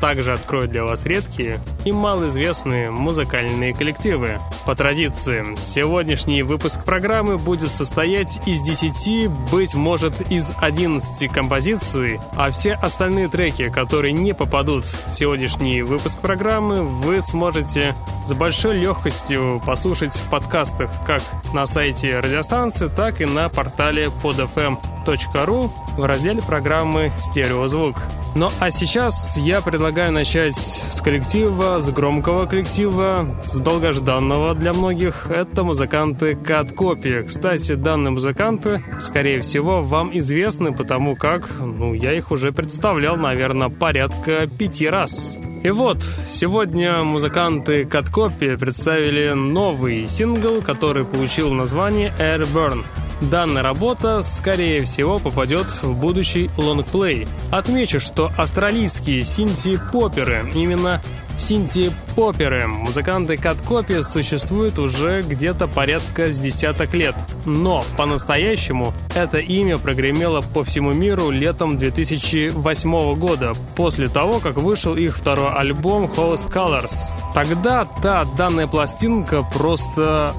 также открою для вас редкие и малоизвестные музыкальные коллективы. По традиции, сегодняшний выпуск программы будет состоять из 10, быть может, из 11 композиций, а все остальные треки, которые не попадут в сегодняшний выпуск программы, вы сможете с большой легкостью послушать в подкастах как на сайте радиостанции, так и на портале podfm.ru в разделе программы «Стереозвук». Ну а сейчас я предлагаю начать с коллектива, с громкого коллектива, с долгожданного для многих. Это музыканты Cat Copy. Кстати, данные музыканты, скорее всего, вам известны, потому как, ну, я их уже представлял, наверное, порядка пяти раз. И вот, сегодня музыканты Cat Copy представили новый сингл, который получил название Airburn. Данная работа, скорее всего, попадет в будущий лонгплей. Отмечу, что австралийские синти-поперы, именно синти-поперы, музыканты Каткопи существуют уже где-то порядка с десяток лет. Но по-настоящему это имя прогремело по всему миру летом 2008 года, после того, как вышел их второй альбом House Colors. Тогда та данная пластинка просто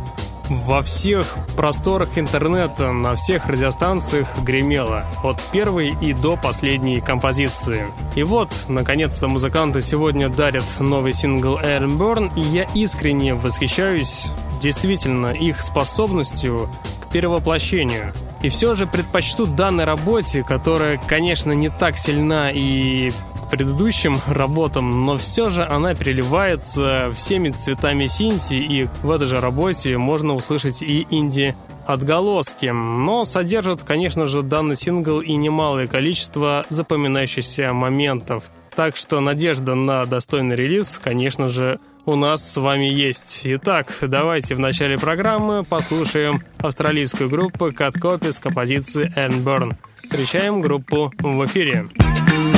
во всех просторах интернета, на всех радиостанциях гремело, от первой и до последней композиции. И вот, наконец-то музыканты сегодня дарят новый сингл Aaron Burn, и я искренне восхищаюсь действительно их способностью к перевоплощению. И все же предпочту данной работе, которая, конечно, не так сильна и предыдущим работам, но все же она переливается всеми цветами синти, и в этой же работе можно услышать и инди отголоски, но содержит, конечно же, данный сингл и немалое количество запоминающихся моментов. Так что надежда на достойный релиз, конечно же, у нас с вами есть. Итак, давайте в начале программы послушаем австралийскую группу Cat Copy с композицией Ann Burn. Встречаем группу в эфире. in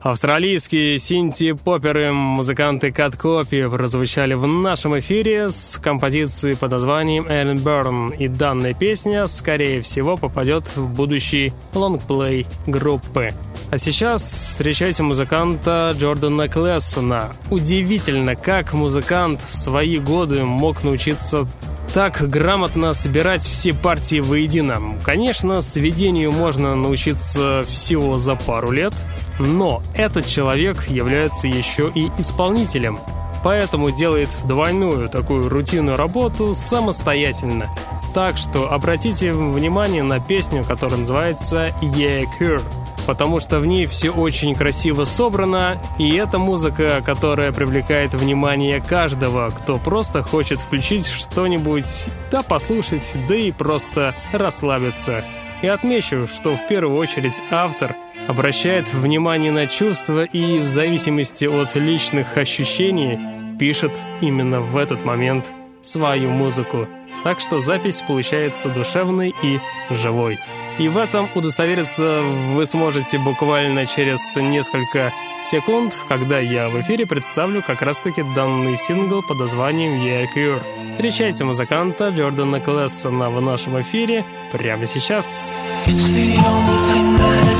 Австралийские синти-поперы музыканты Каткопи прозвучали в нашем эфире с композицией под названием «Эллен Берн», и данная песня, скорее всего, попадет в будущий лонгплей группы. А сейчас встречайте музыканта Джордана Клессона. Удивительно, как музыкант в свои годы мог научиться так грамотно собирать все партии воедино. Конечно, сведению можно научиться всего за пару лет – но этот человек является еще и исполнителем, поэтому делает двойную такую рутинную работу самостоятельно. Так что обратите внимание на песню, которая называется «Yeah Cure», потому что в ней все очень красиво собрано, и это музыка, которая привлекает внимание каждого, кто просто хочет включить что-нибудь, да послушать, да и просто расслабиться. И отмечу, что в первую очередь автор обращает внимание на чувства и в зависимости от личных ощущений пишет именно в этот момент свою музыку. Так что запись получается душевной и живой. И в этом удостовериться вы сможете буквально через несколько секунд, когда я в эфире представлю как раз-таки данный сингл под названием Yeah Cure. Встречайте музыканта Джордана Клессона в нашем эфире прямо сейчас. It's the only thing that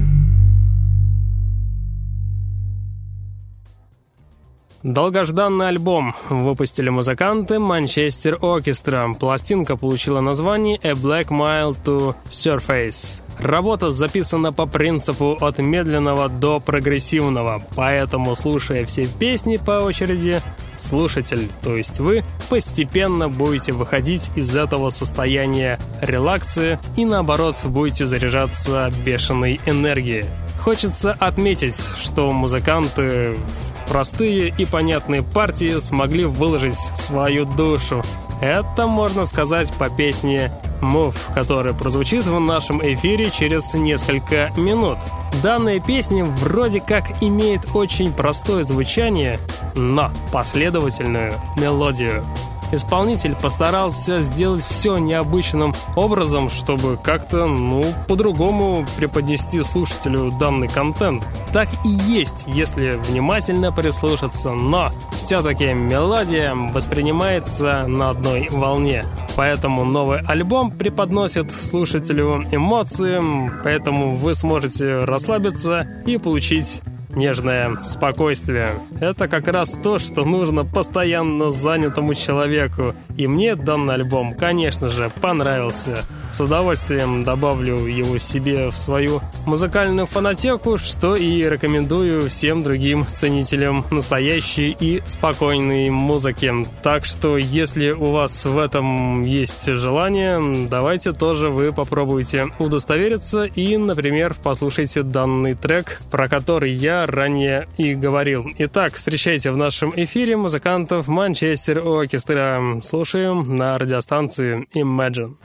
Долгожданный альбом выпустили музыканты Манчестер Оркестра. Пластинка получила название «A Black Mile to Surface». Работа записана по принципу от медленного до прогрессивного, поэтому, слушая все песни по очереди, слушатель, то есть вы, постепенно будете выходить из этого состояния релакса и наоборот будете заряжаться бешеной энергией. Хочется отметить, что музыканты простые и понятные партии смогли выложить свою душу. Это можно сказать по песне «Move», которая прозвучит в нашем эфире через несколько минут. Данная песня вроде как имеет очень простое звучание, но последовательную мелодию. Исполнитель постарался сделать все необычным образом, чтобы как-то, ну, по-другому преподнести слушателю данный контент. Так и есть, если внимательно прислушаться, но все-таки мелодия воспринимается на одной волне. Поэтому новый альбом преподносит слушателю эмоции, поэтому вы сможете расслабиться и получить нежное спокойствие. Это как раз то, что нужно постоянно занятому человеку. И мне данный альбом, конечно же, понравился. С удовольствием добавлю его себе в свою музыкальную фонотеку, что и рекомендую всем другим ценителям настоящей и спокойной музыки. Так что, если у вас в этом есть желание, давайте тоже вы попробуйте удостовериться и, например, послушайте данный трек, про который я ранее и говорил. Итак, встречайте в нашем эфире музыкантов Манчестер Оркестра. Слушаем на радиостанции Imagine.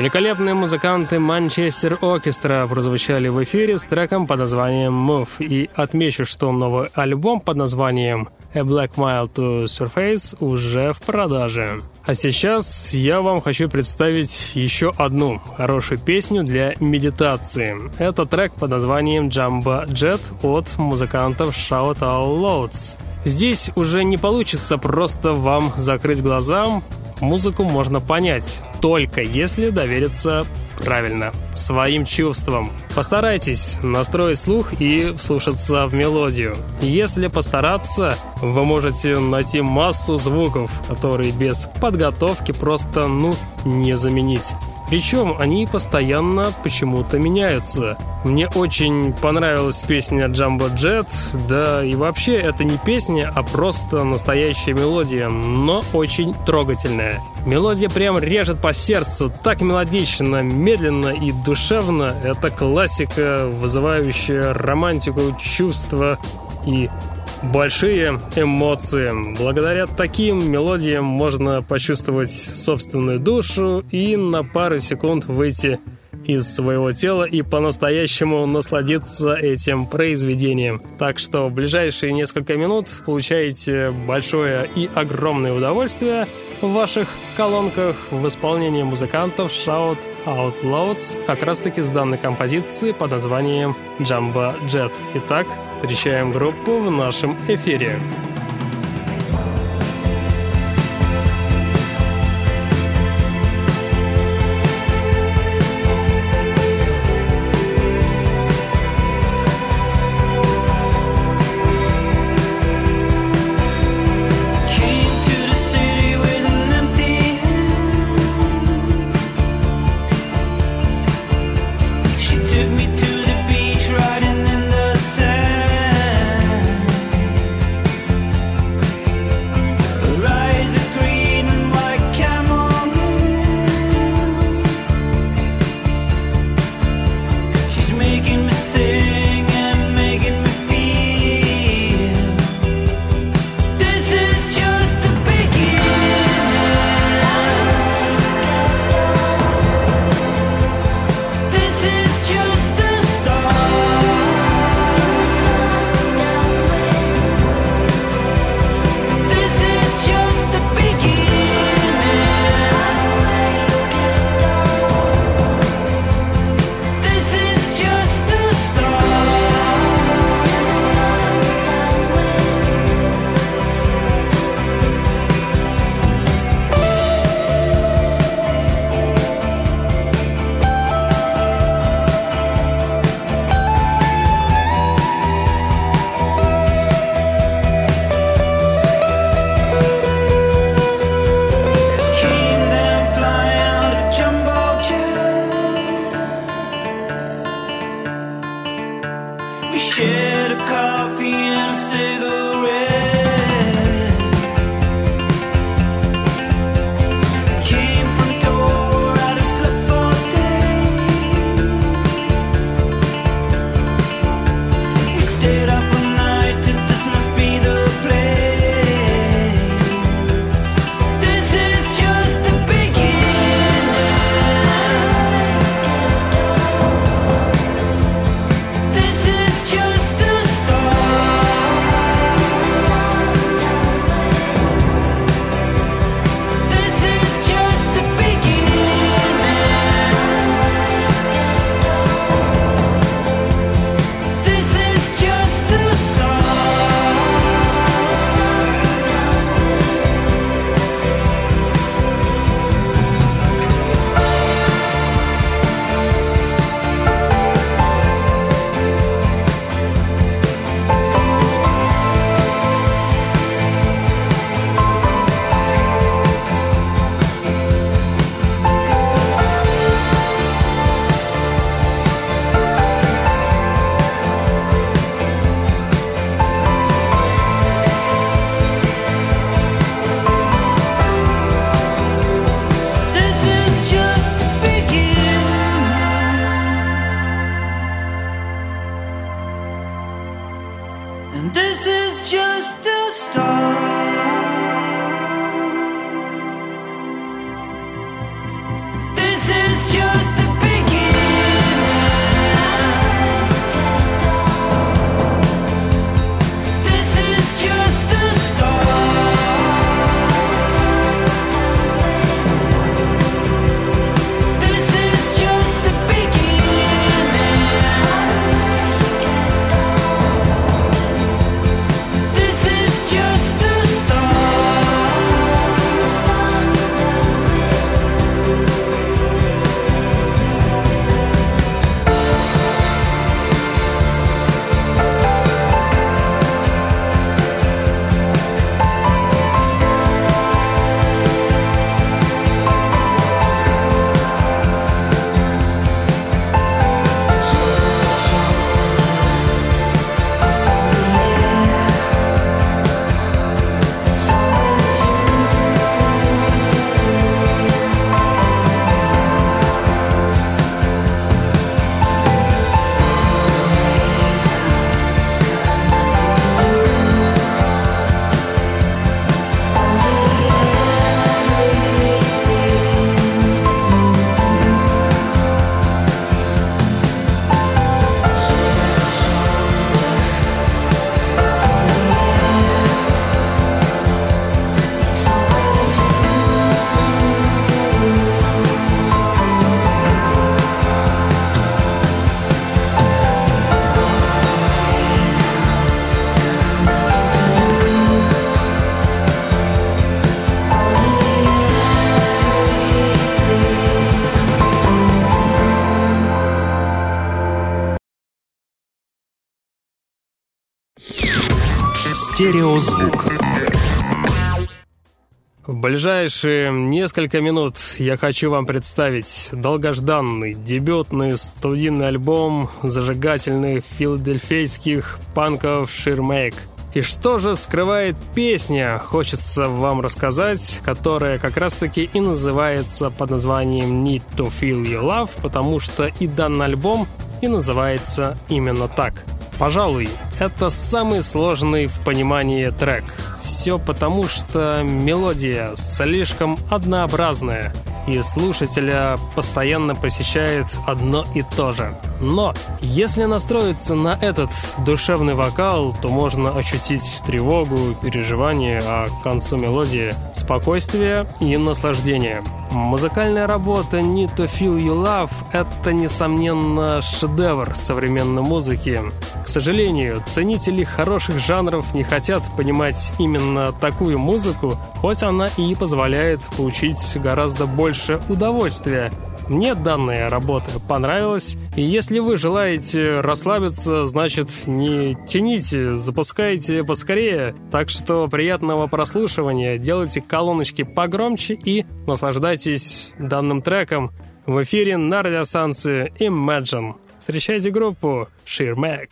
Великолепные музыканты Манчестер Оркестра прозвучали в эфире с треком под названием Move. И отмечу, что новый альбом под названием A Black Mile to Surface уже в продаже. А сейчас я вам хочу представить еще одну хорошую песню для медитации. Это трек под названием Jumbo Jet от музыкантов Shout Out Loads. Здесь уже не получится просто вам закрыть глаза, музыку можно понять, только если довериться правильно, своим чувствам. Постарайтесь настроить слух и вслушаться в мелодию. Если постараться, вы можете найти массу звуков, которые без подготовки просто, ну, не заменить. Причем они постоянно почему-то меняются. Мне очень понравилась песня Jumbo Jet, да и вообще это не песня, а просто настоящая мелодия, но очень трогательная. Мелодия прям режет по сердцу, так мелодично, медленно и душевно. Это классика, вызывающая романтику, чувства и большие эмоции. Благодаря таким мелодиям можно почувствовать собственную душу и на пару секунд выйти из своего тела и по-настоящему насладиться этим произведением. Так что в ближайшие несколько минут получаете большое и огромное удовольствие в ваших колонках в исполнении музыкантов Shout Out Louds как раз таки с данной композиции под названием Jumbo Jet. Итак, встречаем группу в нашем эфире. Стереозвук. В ближайшие несколько минут я хочу вам представить долгожданный дебютный студийный альбом зажигательных филадельфийских панков «Ширмейк». И что же скрывает песня, хочется вам рассказать, которая как раз-таки и называется под названием «Need to Feel Your Love», потому что и данный альбом и называется именно так. Пожалуй, это самый сложный в понимании трек – все потому, что мелодия слишком однообразная, и слушателя постоянно посещает одно и то же. Но если настроиться на этот душевный вокал, то можно ощутить тревогу, переживание, а к концу мелодии спокойствие и наслаждение. Музыкальная работа «Need to Feel You Love» — это, несомненно, шедевр современной музыки. К сожалению, ценители хороших жанров не хотят понимать именно такую музыку, хоть она и позволяет получить гораздо больше удовольствия. Мне данная работа понравилась, и если вы желаете расслабиться, значит не тяните, запускайте поскорее. Так что приятного прослушивания, делайте колоночки погромче и наслаждайтесь данным треком в эфире на радиостанции Imagine. Встречайте группу Sheer Mac.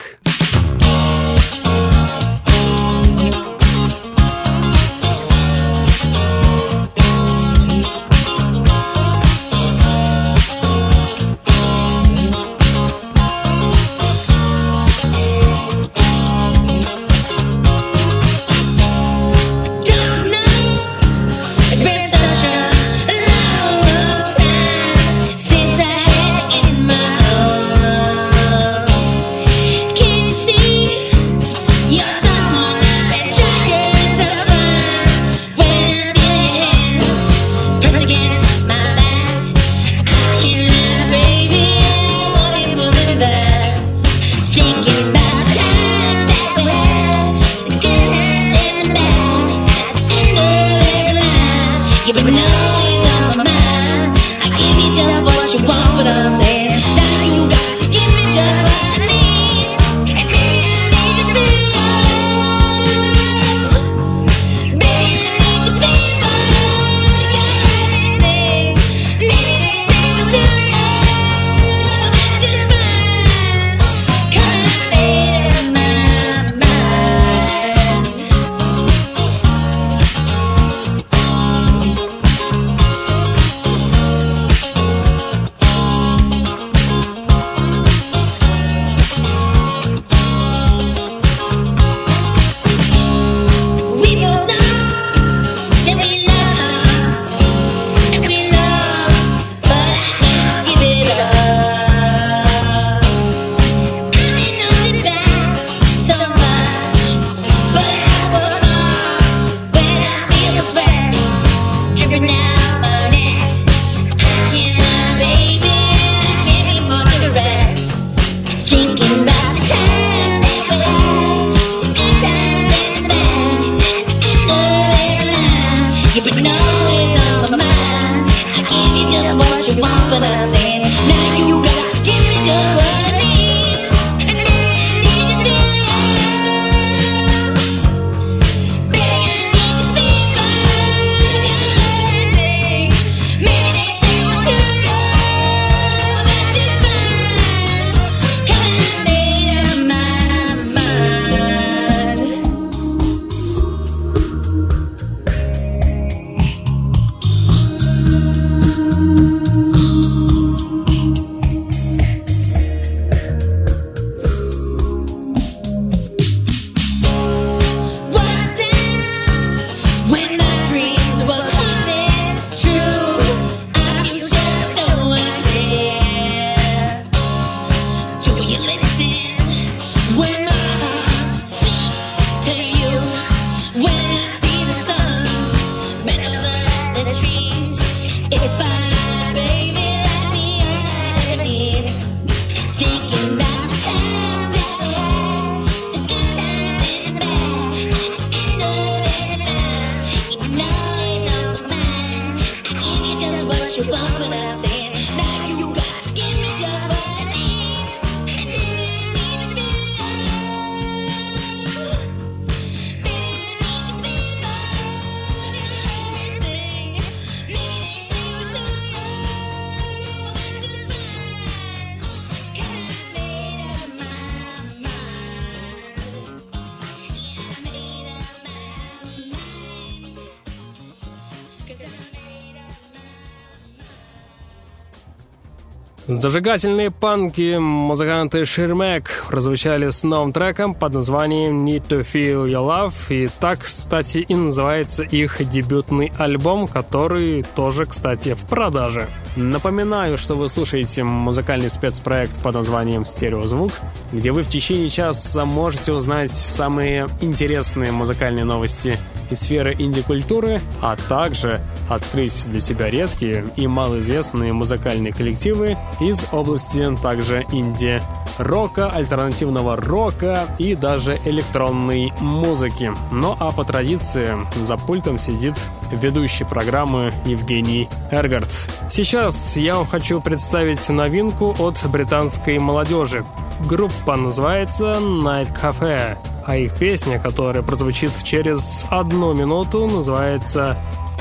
Зажигательные панки музыканты Ширмек прозвучали с новым треком под названием Need to Feel Your Love. И так, кстати, и называется их дебютный альбом, который тоже, кстати, в продаже. Напоминаю, что вы слушаете музыкальный спецпроект под названием «Стереозвук», где вы в течение часа можете узнать самые интересные музыкальные новости из сферы инди-культуры, а также открыть для себя редкие и малоизвестные музыкальные коллективы из области также инди рока, альтернативного рока и даже электронной музыки. Ну а по традиции за пультом сидит ведущий программы Евгений Эргард. Сейчас я вам хочу представить новинку от британской молодежи. Группа называется Night Cafe, а их песня, которая прозвучит через одну минуту, называется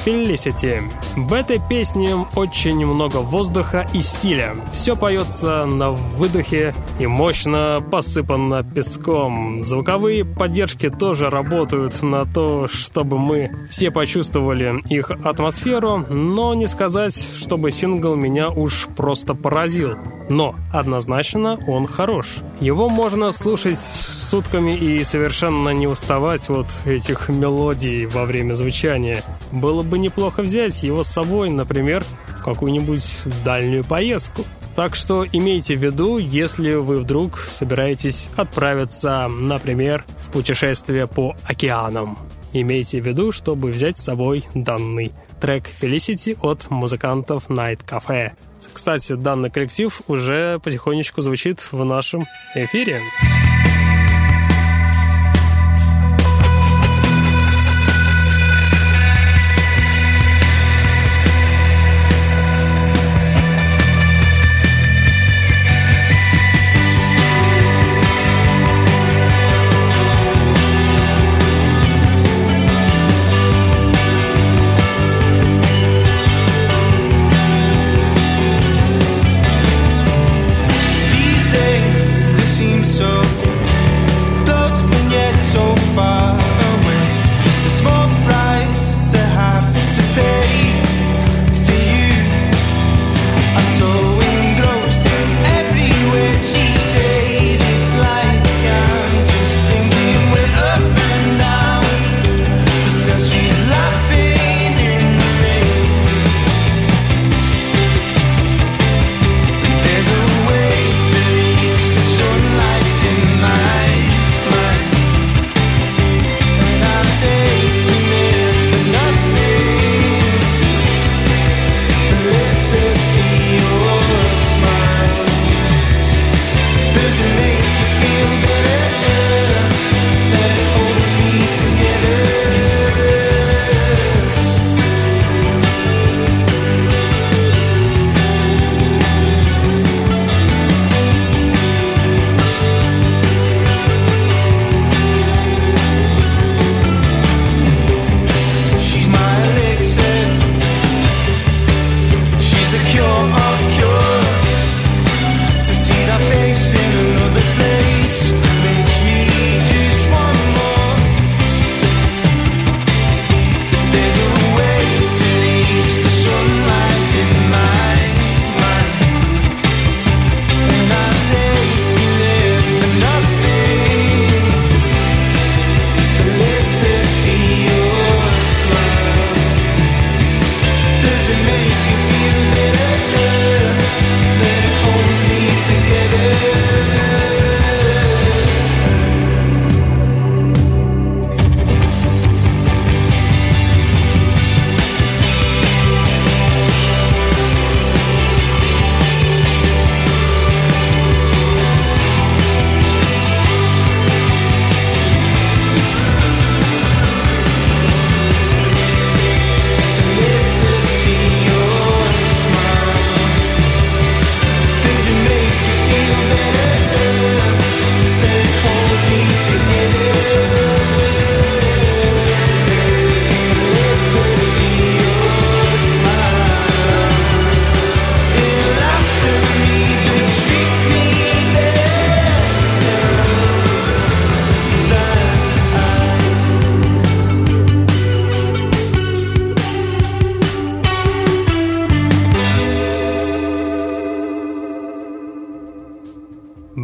Felicity. В этой песне очень много воздуха и стиля. Все поется на выдохе и мощно посыпано песком. Звуковые поддержки тоже работают на то, чтобы мы все почувствовали их атмосферу, но не сказать, чтобы сингл меня уж просто поразил. Но однозначно он хорош. Его можно слушать сутками и совершенно не уставать от этих мелодий во время звучания. Было бы неплохо взять его с собой, например, в какую-нибудь дальнюю поездку. Так что имейте в виду, если вы вдруг собираетесь отправиться, например, в путешествие по океанам. Имейте в виду, чтобы взять с собой данный трек Felicity от музыкантов Night Cafe. Кстати, данный коллектив уже потихонечку звучит в нашем эфире. so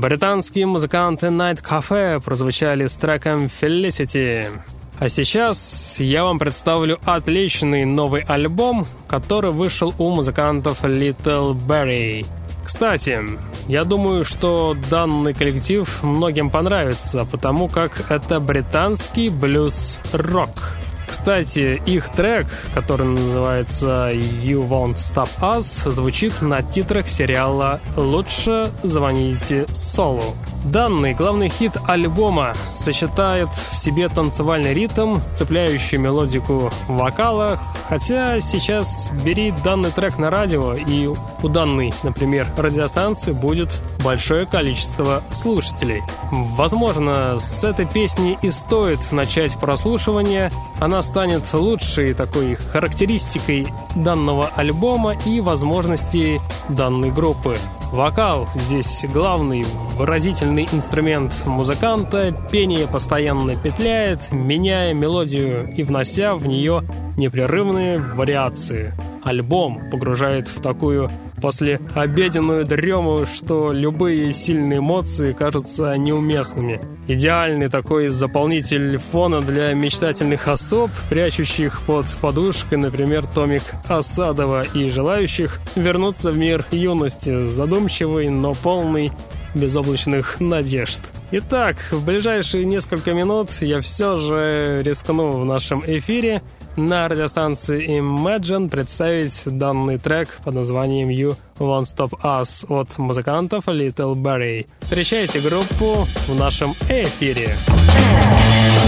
Британские музыканты Night Cafe прозвучали с треком Felicity. А сейчас я вам представлю отличный новый альбом, который вышел у музыкантов Little Berry. Кстати, я думаю, что данный коллектив многим понравится, потому как это британский блюз-рок. Кстати, их трек, который называется «You Won't Stop Us», звучит на титрах сериала «Лучше звоните Солу». Данный главный хит альбома сочетает в себе танцевальный ритм, цепляющую мелодику вокала, хотя сейчас бери данный трек на радио, и у данной, например, радиостанции будет большое количество слушателей. Возможно, с этой песни и стоит начать прослушивание, она станет лучшей такой характеристикой данного альбома и возможностей данной группы. Вокал здесь главный выразительный инструмент музыканта, пение постоянно петляет, меняя мелодию и внося в нее непрерывные вариации. Альбом погружает в такую после обеденную дрему, что любые сильные эмоции кажутся неуместными. Идеальный такой заполнитель фона для мечтательных особ, прячущих под подушкой, например, томик Осадова и желающих вернуться в мир юности, задумчивый, но полный безоблачных надежд. Итак, в ближайшие несколько минут я все же рискну в нашем эфире на радиостанции Imagine представить данный трек под названием You Won't Stop Us от музыкантов Little Barry. Встречайте группу в нашем эфире. Which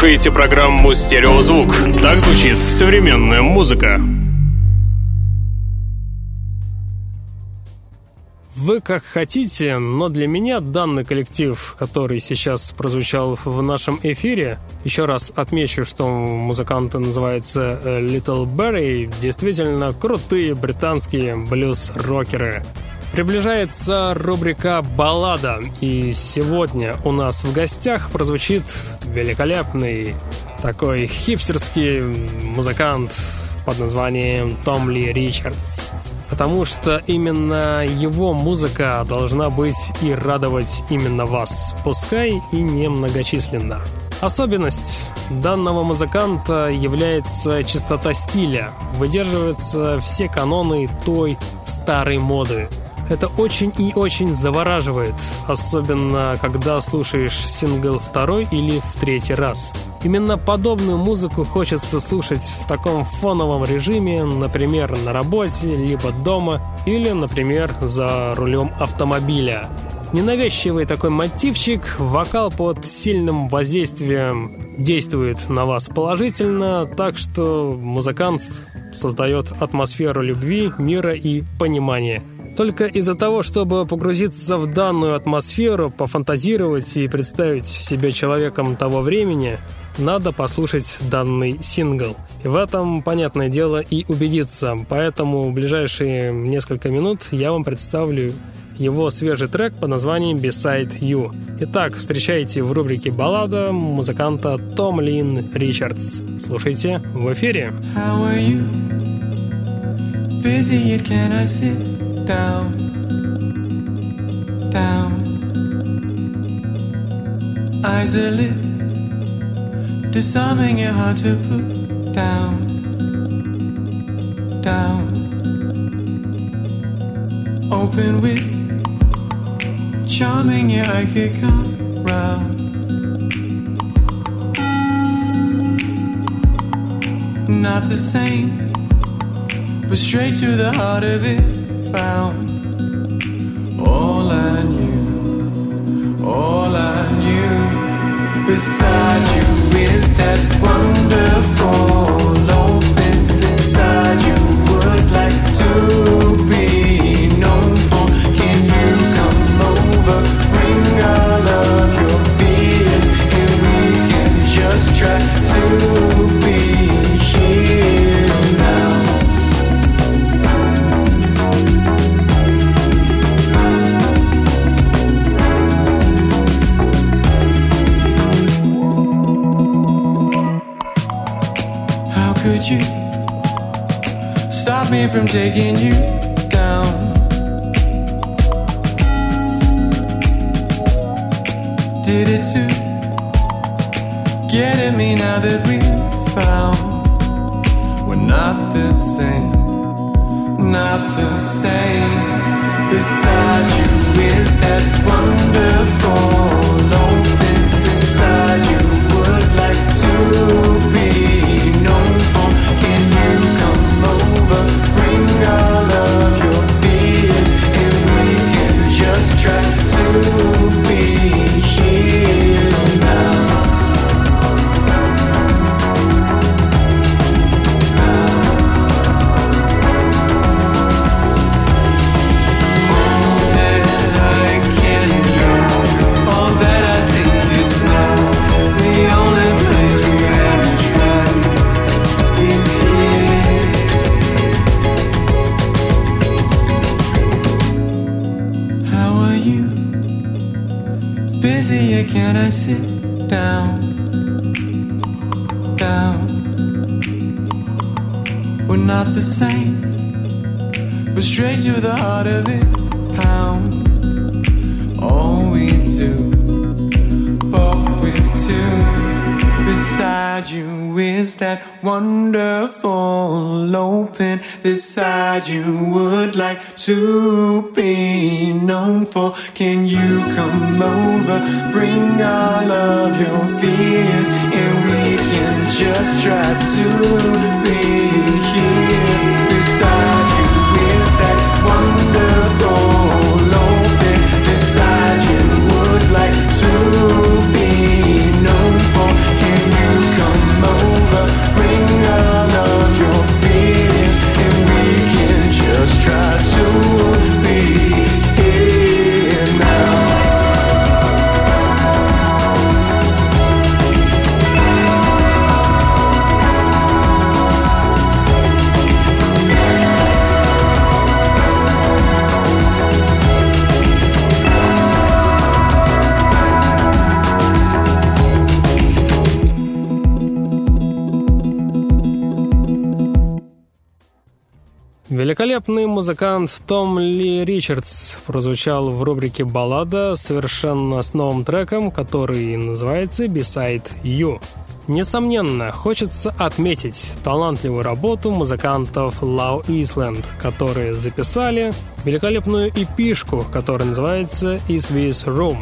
слушаете программу «Стереозвук». Так звучит современная музыка. Вы как хотите, но для меня данный коллектив, который сейчас прозвучал в нашем эфире, еще раз отмечу, что музыканты называются э, Little Berry, действительно крутые британские блюз-рокеры. Приближается рубрика «Баллада», и сегодня у нас в гостях прозвучит великолепный такой хипстерский музыкант под названием Том Ли Ричардс потому что именно его музыка должна быть и радовать именно вас, пускай и немногочисленно. Особенность данного музыканта является чистота стиля, выдерживаются все каноны той старой моды. Это очень и очень завораживает, особенно когда слушаешь сингл второй или в третий раз. Именно подобную музыку хочется слушать в таком фоновом режиме, например, на работе, либо дома, или, например, за рулем автомобиля. Ненавязчивый такой мотивчик, вокал под сильным воздействием действует на вас положительно, так что музыкант создает атмосферу любви, мира и понимания. Только из-за того, чтобы погрузиться в данную атмосферу, пофантазировать и представить себя человеком того времени, надо послушать данный сингл. И в этом, понятное дело, и убедиться. Поэтому в ближайшие несколько минут я вам представлю его свежий трек под названием Beside You. Итак, встречайте в рубрике «Баллада» музыканта Том Лин Ричардс. Слушайте в эфире. How are you? Busy, can I sit? Down, down. Eyes are lit, disarming your heart to put down, down. Open with charming, yeah, I could come round. Not the same, but straight to the heart of it found. All I knew, all I knew beside you is that wonderful open. Beside you would like to be from taking you down? Did it to get at me now that we found we're not the same, not the same. Beside you is that wonderful музыкант Том Ли Ричардс прозвучал в рубрике «Баллада» совершенно с новым треком, который называется «Beside You». Несомненно, хочется отметить талантливую работу музыкантов Love Island, которые записали великолепную эпишку, которая называется «Is This Room».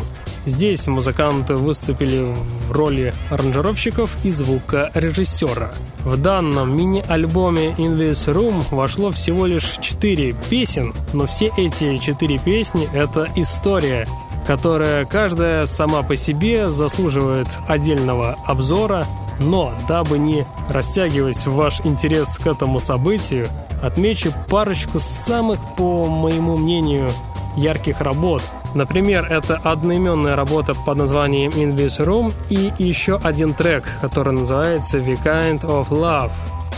Здесь музыканты выступили в роли аранжировщиков и звукорежиссера. В данном мини-альбоме «In This Room» вошло всего лишь четыре песен, но все эти четыре песни — это история, которая каждая сама по себе заслуживает отдельного обзора, но дабы не растягивать ваш интерес к этому событию, отмечу парочку самых, по моему мнению, ярких работ. Например, это одноименная работа под названием In This Room и еще один трек, который называется The Kind of Love.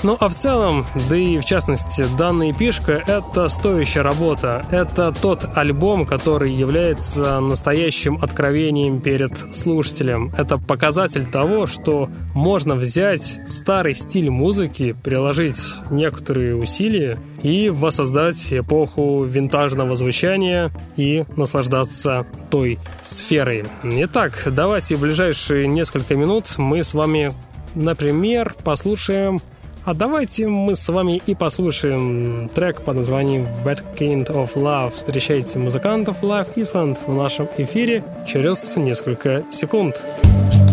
Ну а в целом, да и в частности, данная пишка — это стоящая работа. Это тот альбом, который является настоящим откровением перед слушателем. Это показатель того, что можно взять старый стиль музыки, приложить некоторые усилия и воссоздать эпоху винтажного звучания и наслаждаться той сферой. Итак, давайте в ближайшие несколько минут мы с вами, например, послушаем а давайте мы с вами и послушаем трек под названием Bad Kind of Love. Встречайте музыкантов Live Island в нашем эфире через несколько секунд. Стереозвук.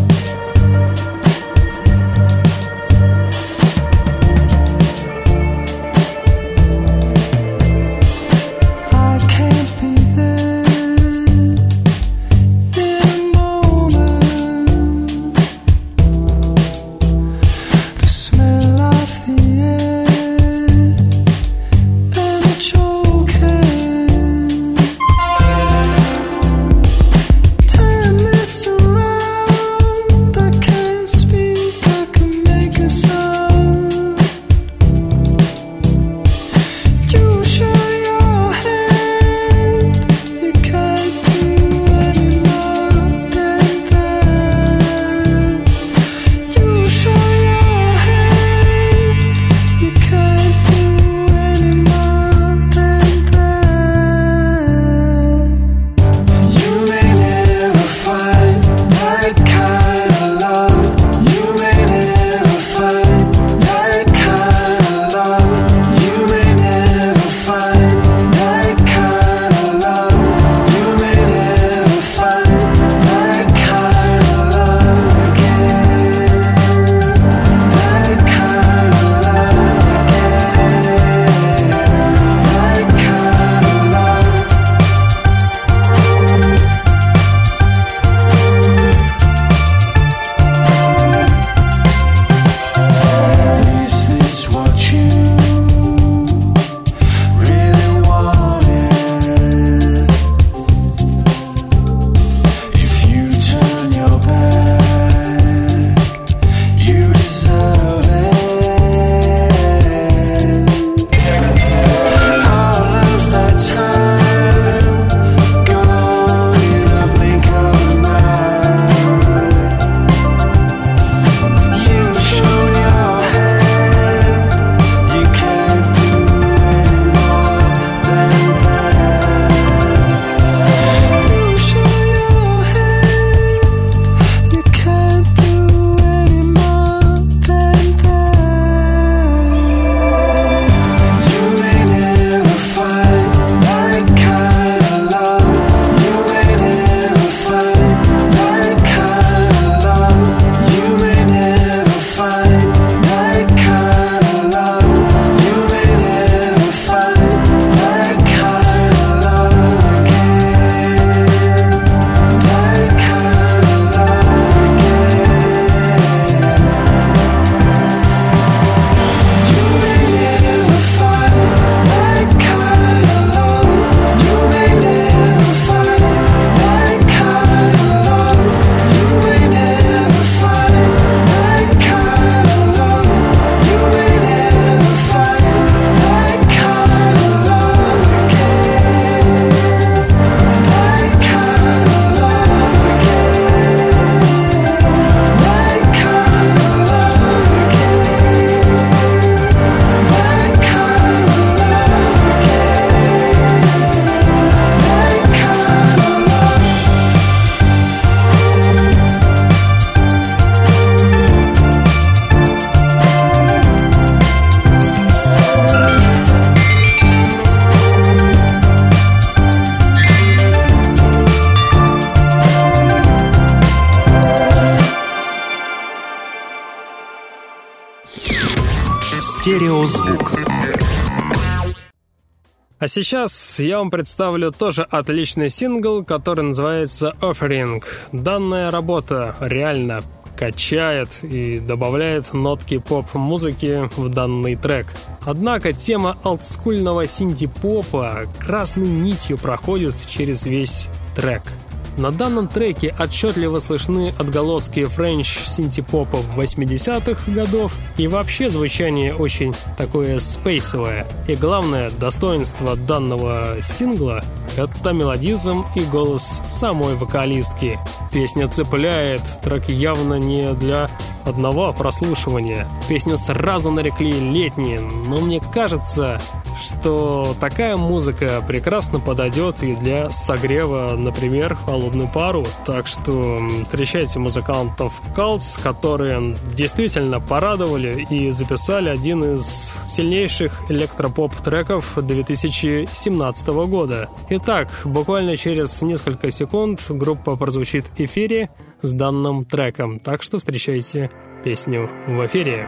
Сейчас я вам представлю тоже отличный сингл, который называется Offering. Данная работа реально качает и добавляет нотки поп-музыки в данный трек. Однако тема олдскульного синти-попа красной нитью проходит через весь трек – на данном треке отчетливо слышны отголоски french синтепопа 80-х годов и вообще звучание очень такое спейсовое. И главное достоинство данного сингла — это мелодизм и голос самой вокалистки. Песня цепляет, трек явно не для одного прослушивания. Песню сразу нарекли летней, но мне кажется, что такая музыка прекрасно подойдет и для согрева, например, холодную пару. Так что встречайте музыкантов Калс, которые действительно порадовали и записали один из сильнейших электропоп-треков 2017 года. Итак, буквально через несколько секунд группа прозвучит в эфире с данным треком, так что встречайте песню в эфире.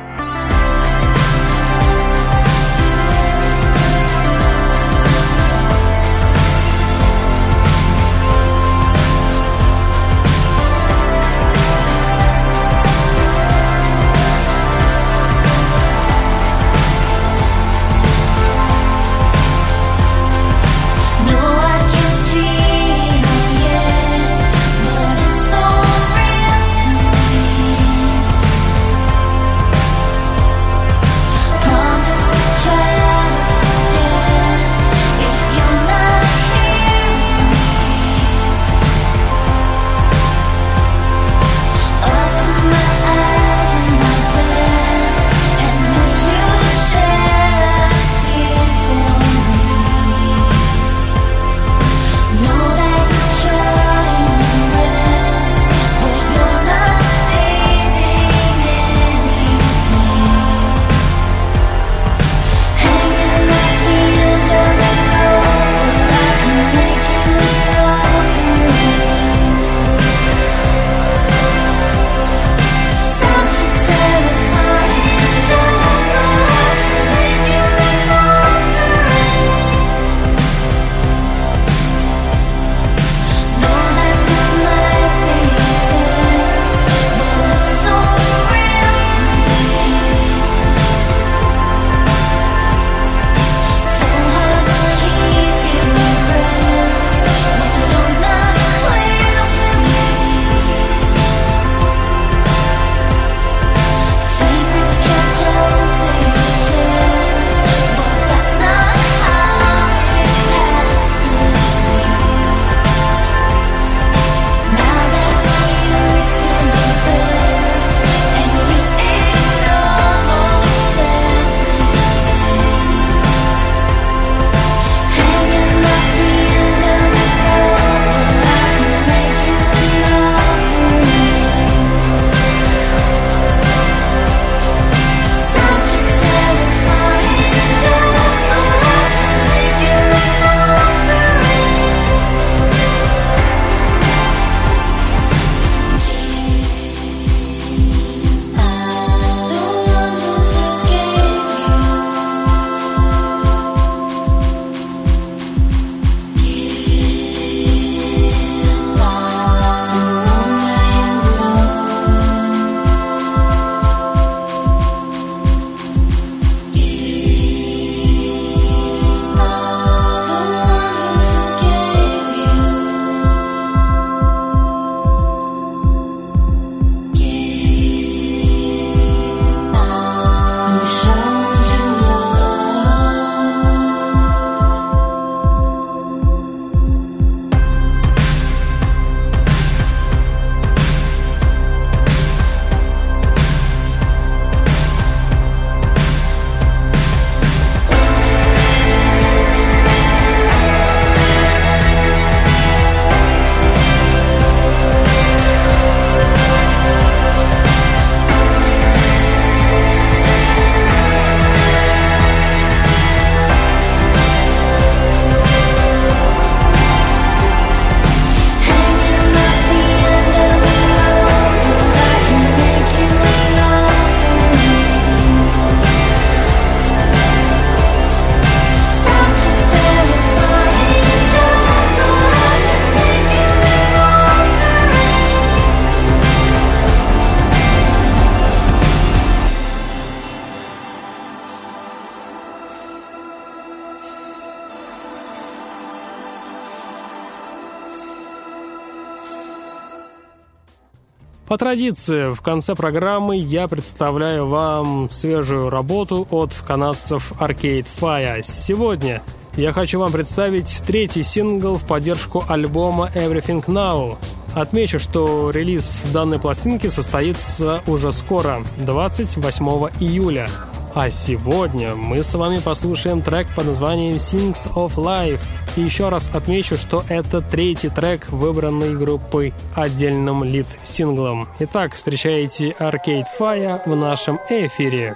По традиции, в конце программы я представляю вам свежую работу от канадцев Arcade Fire. Сегодня я хочу вам представить третий сингл в поддержку альбома Everything Now. Отмечу, что релиз данной пластинки состоится уже скоро, 28 июля. А сегодня мы с вами послушаем трек под названием Things of Life. И еще раз отмечу, что это третий трек, выбранный группой отдельным лид-синглом. Итак, встречайте Arcade Fire в нашем эфире.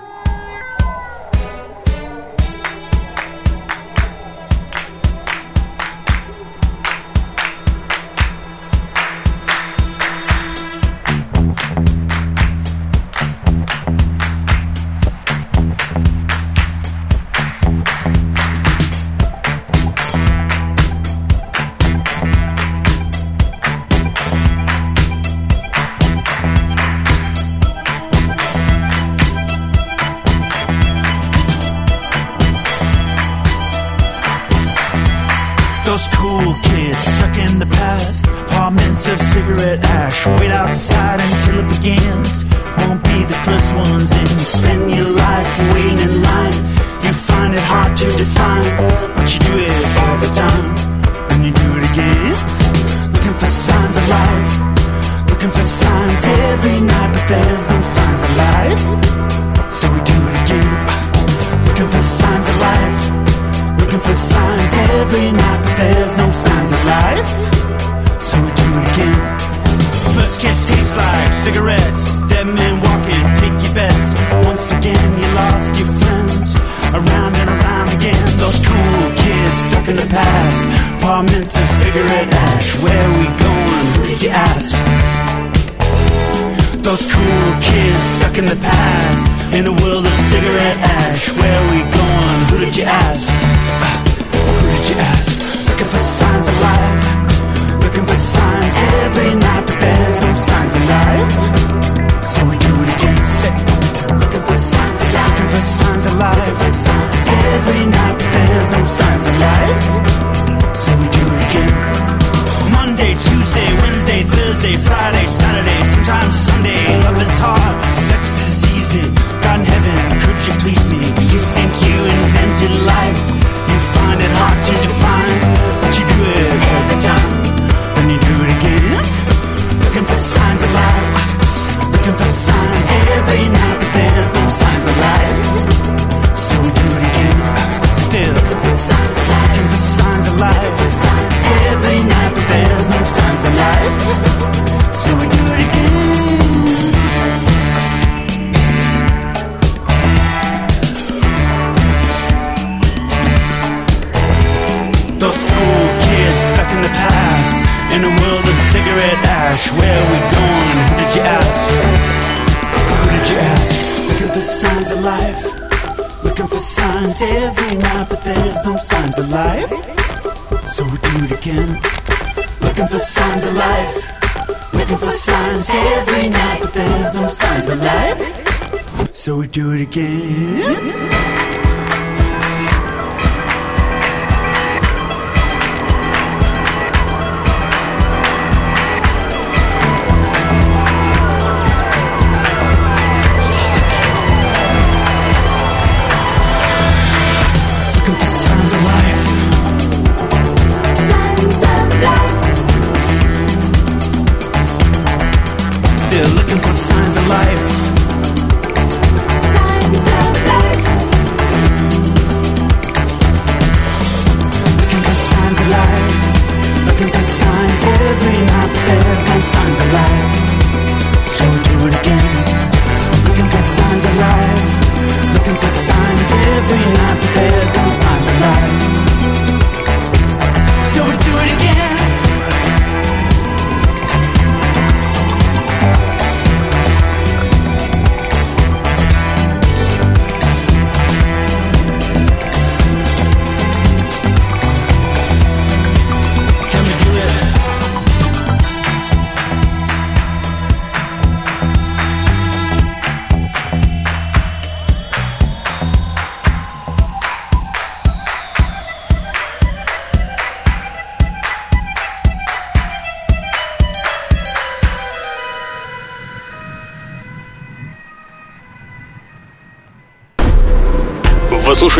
do it again.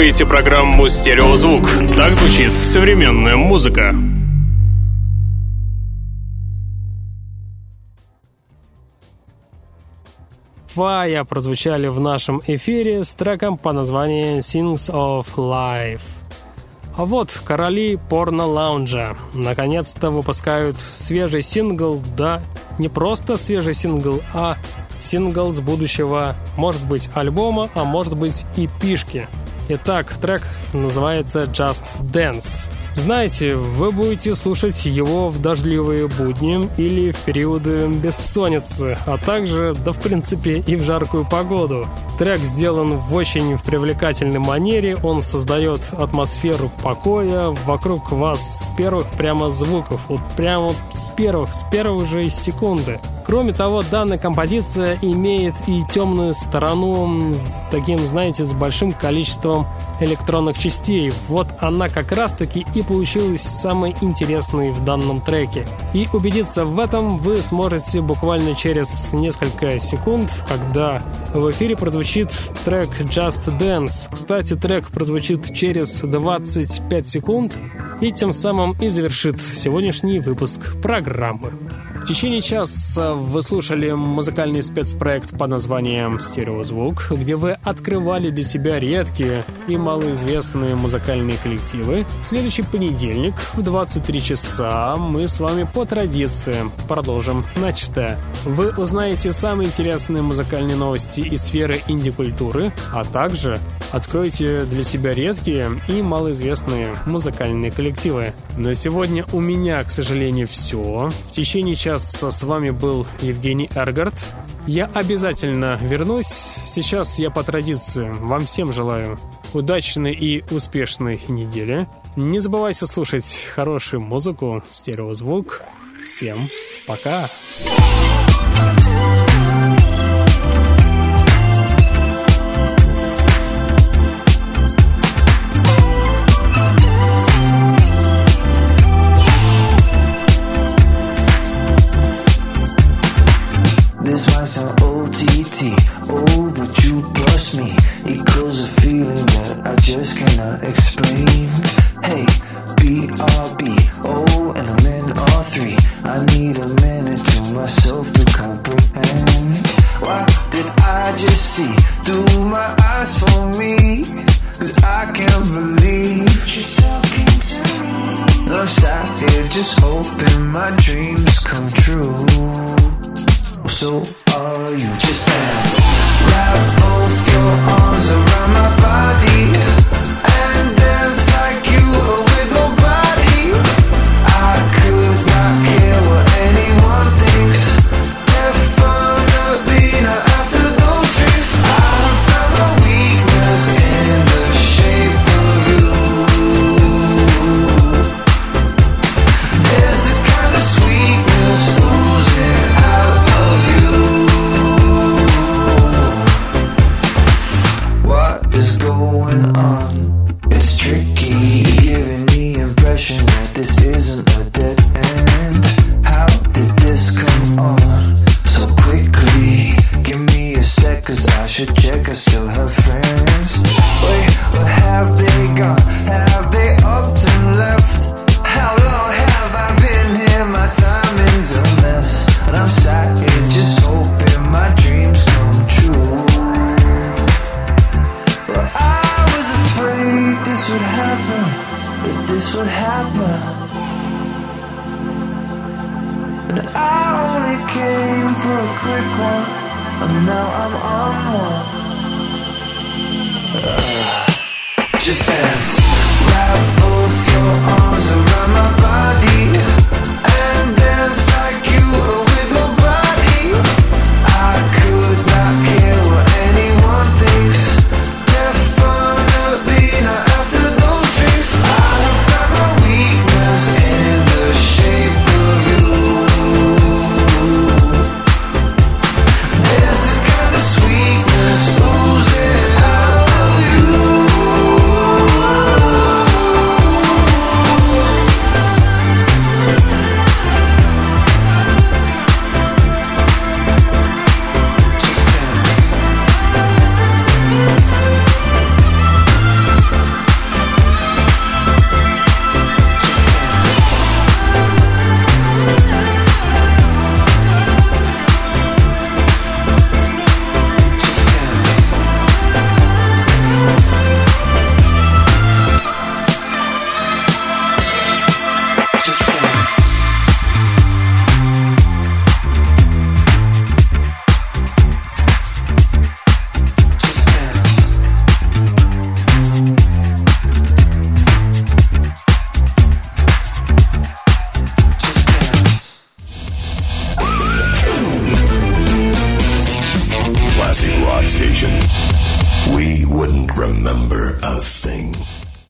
Слушаете программу «Стереозвук». Так звучит современная музыка. Фая прозвучали в нашем эфире с треком по названию «Things of Life». А вот короли порно-лаунжа наконец-то выпускают свежий сингл, да, не просто свежий сингл, а сингл с будущего, может быть, альбома, а может быть и пишки. Итак, трек называется «Just Dance». Знаете, вы будете слушать его в дождливые будни или в периоды бессонницы, а также, да в принципе, и в жаркую погоду. Трек сделан в очень привлекательной манере, он создает атмосферу покоя вокруг вас с первых прямо звуков, вот прямо с первых, с первых же секунды. Кроме того, данная композиция имеет и темную сторону с таким, знаете, с большим количеством электронных частей. Вот она как раз-таки и получилась самой интересной в данном треке. И убедиться в этом вы сможете буквально через несколько секунд, когда в эфире прозвучит трек Just Dance. Кстати, трек прозвучит через 25 секунд и тем самым и завершит сегодняшний выпуск программы. В течение часа вы слушали музыкальный спецпроект под названием «Стереозвук», где вы открывали для себя редкие и малоизвестные музыкальные коллективы. В следующий понедельник в 23 часа мы с вами по традиции продолжим начатое. Вы узнаете самые интересные музыкальные новости из сферы инди-культуры, а также откроете для себя редкие и малоизвестные музыкальные коллективы. На сегодня у меня, к сожалению, все. В течение часа Сейчас с вами был Евгений Эргард. Я обязательно вернусь. Сейчас я по традиции вам всем желаю удачной и успешной недели. Не забывайте слушать хорошую музыку, стереозвук. Всем пока! Пока!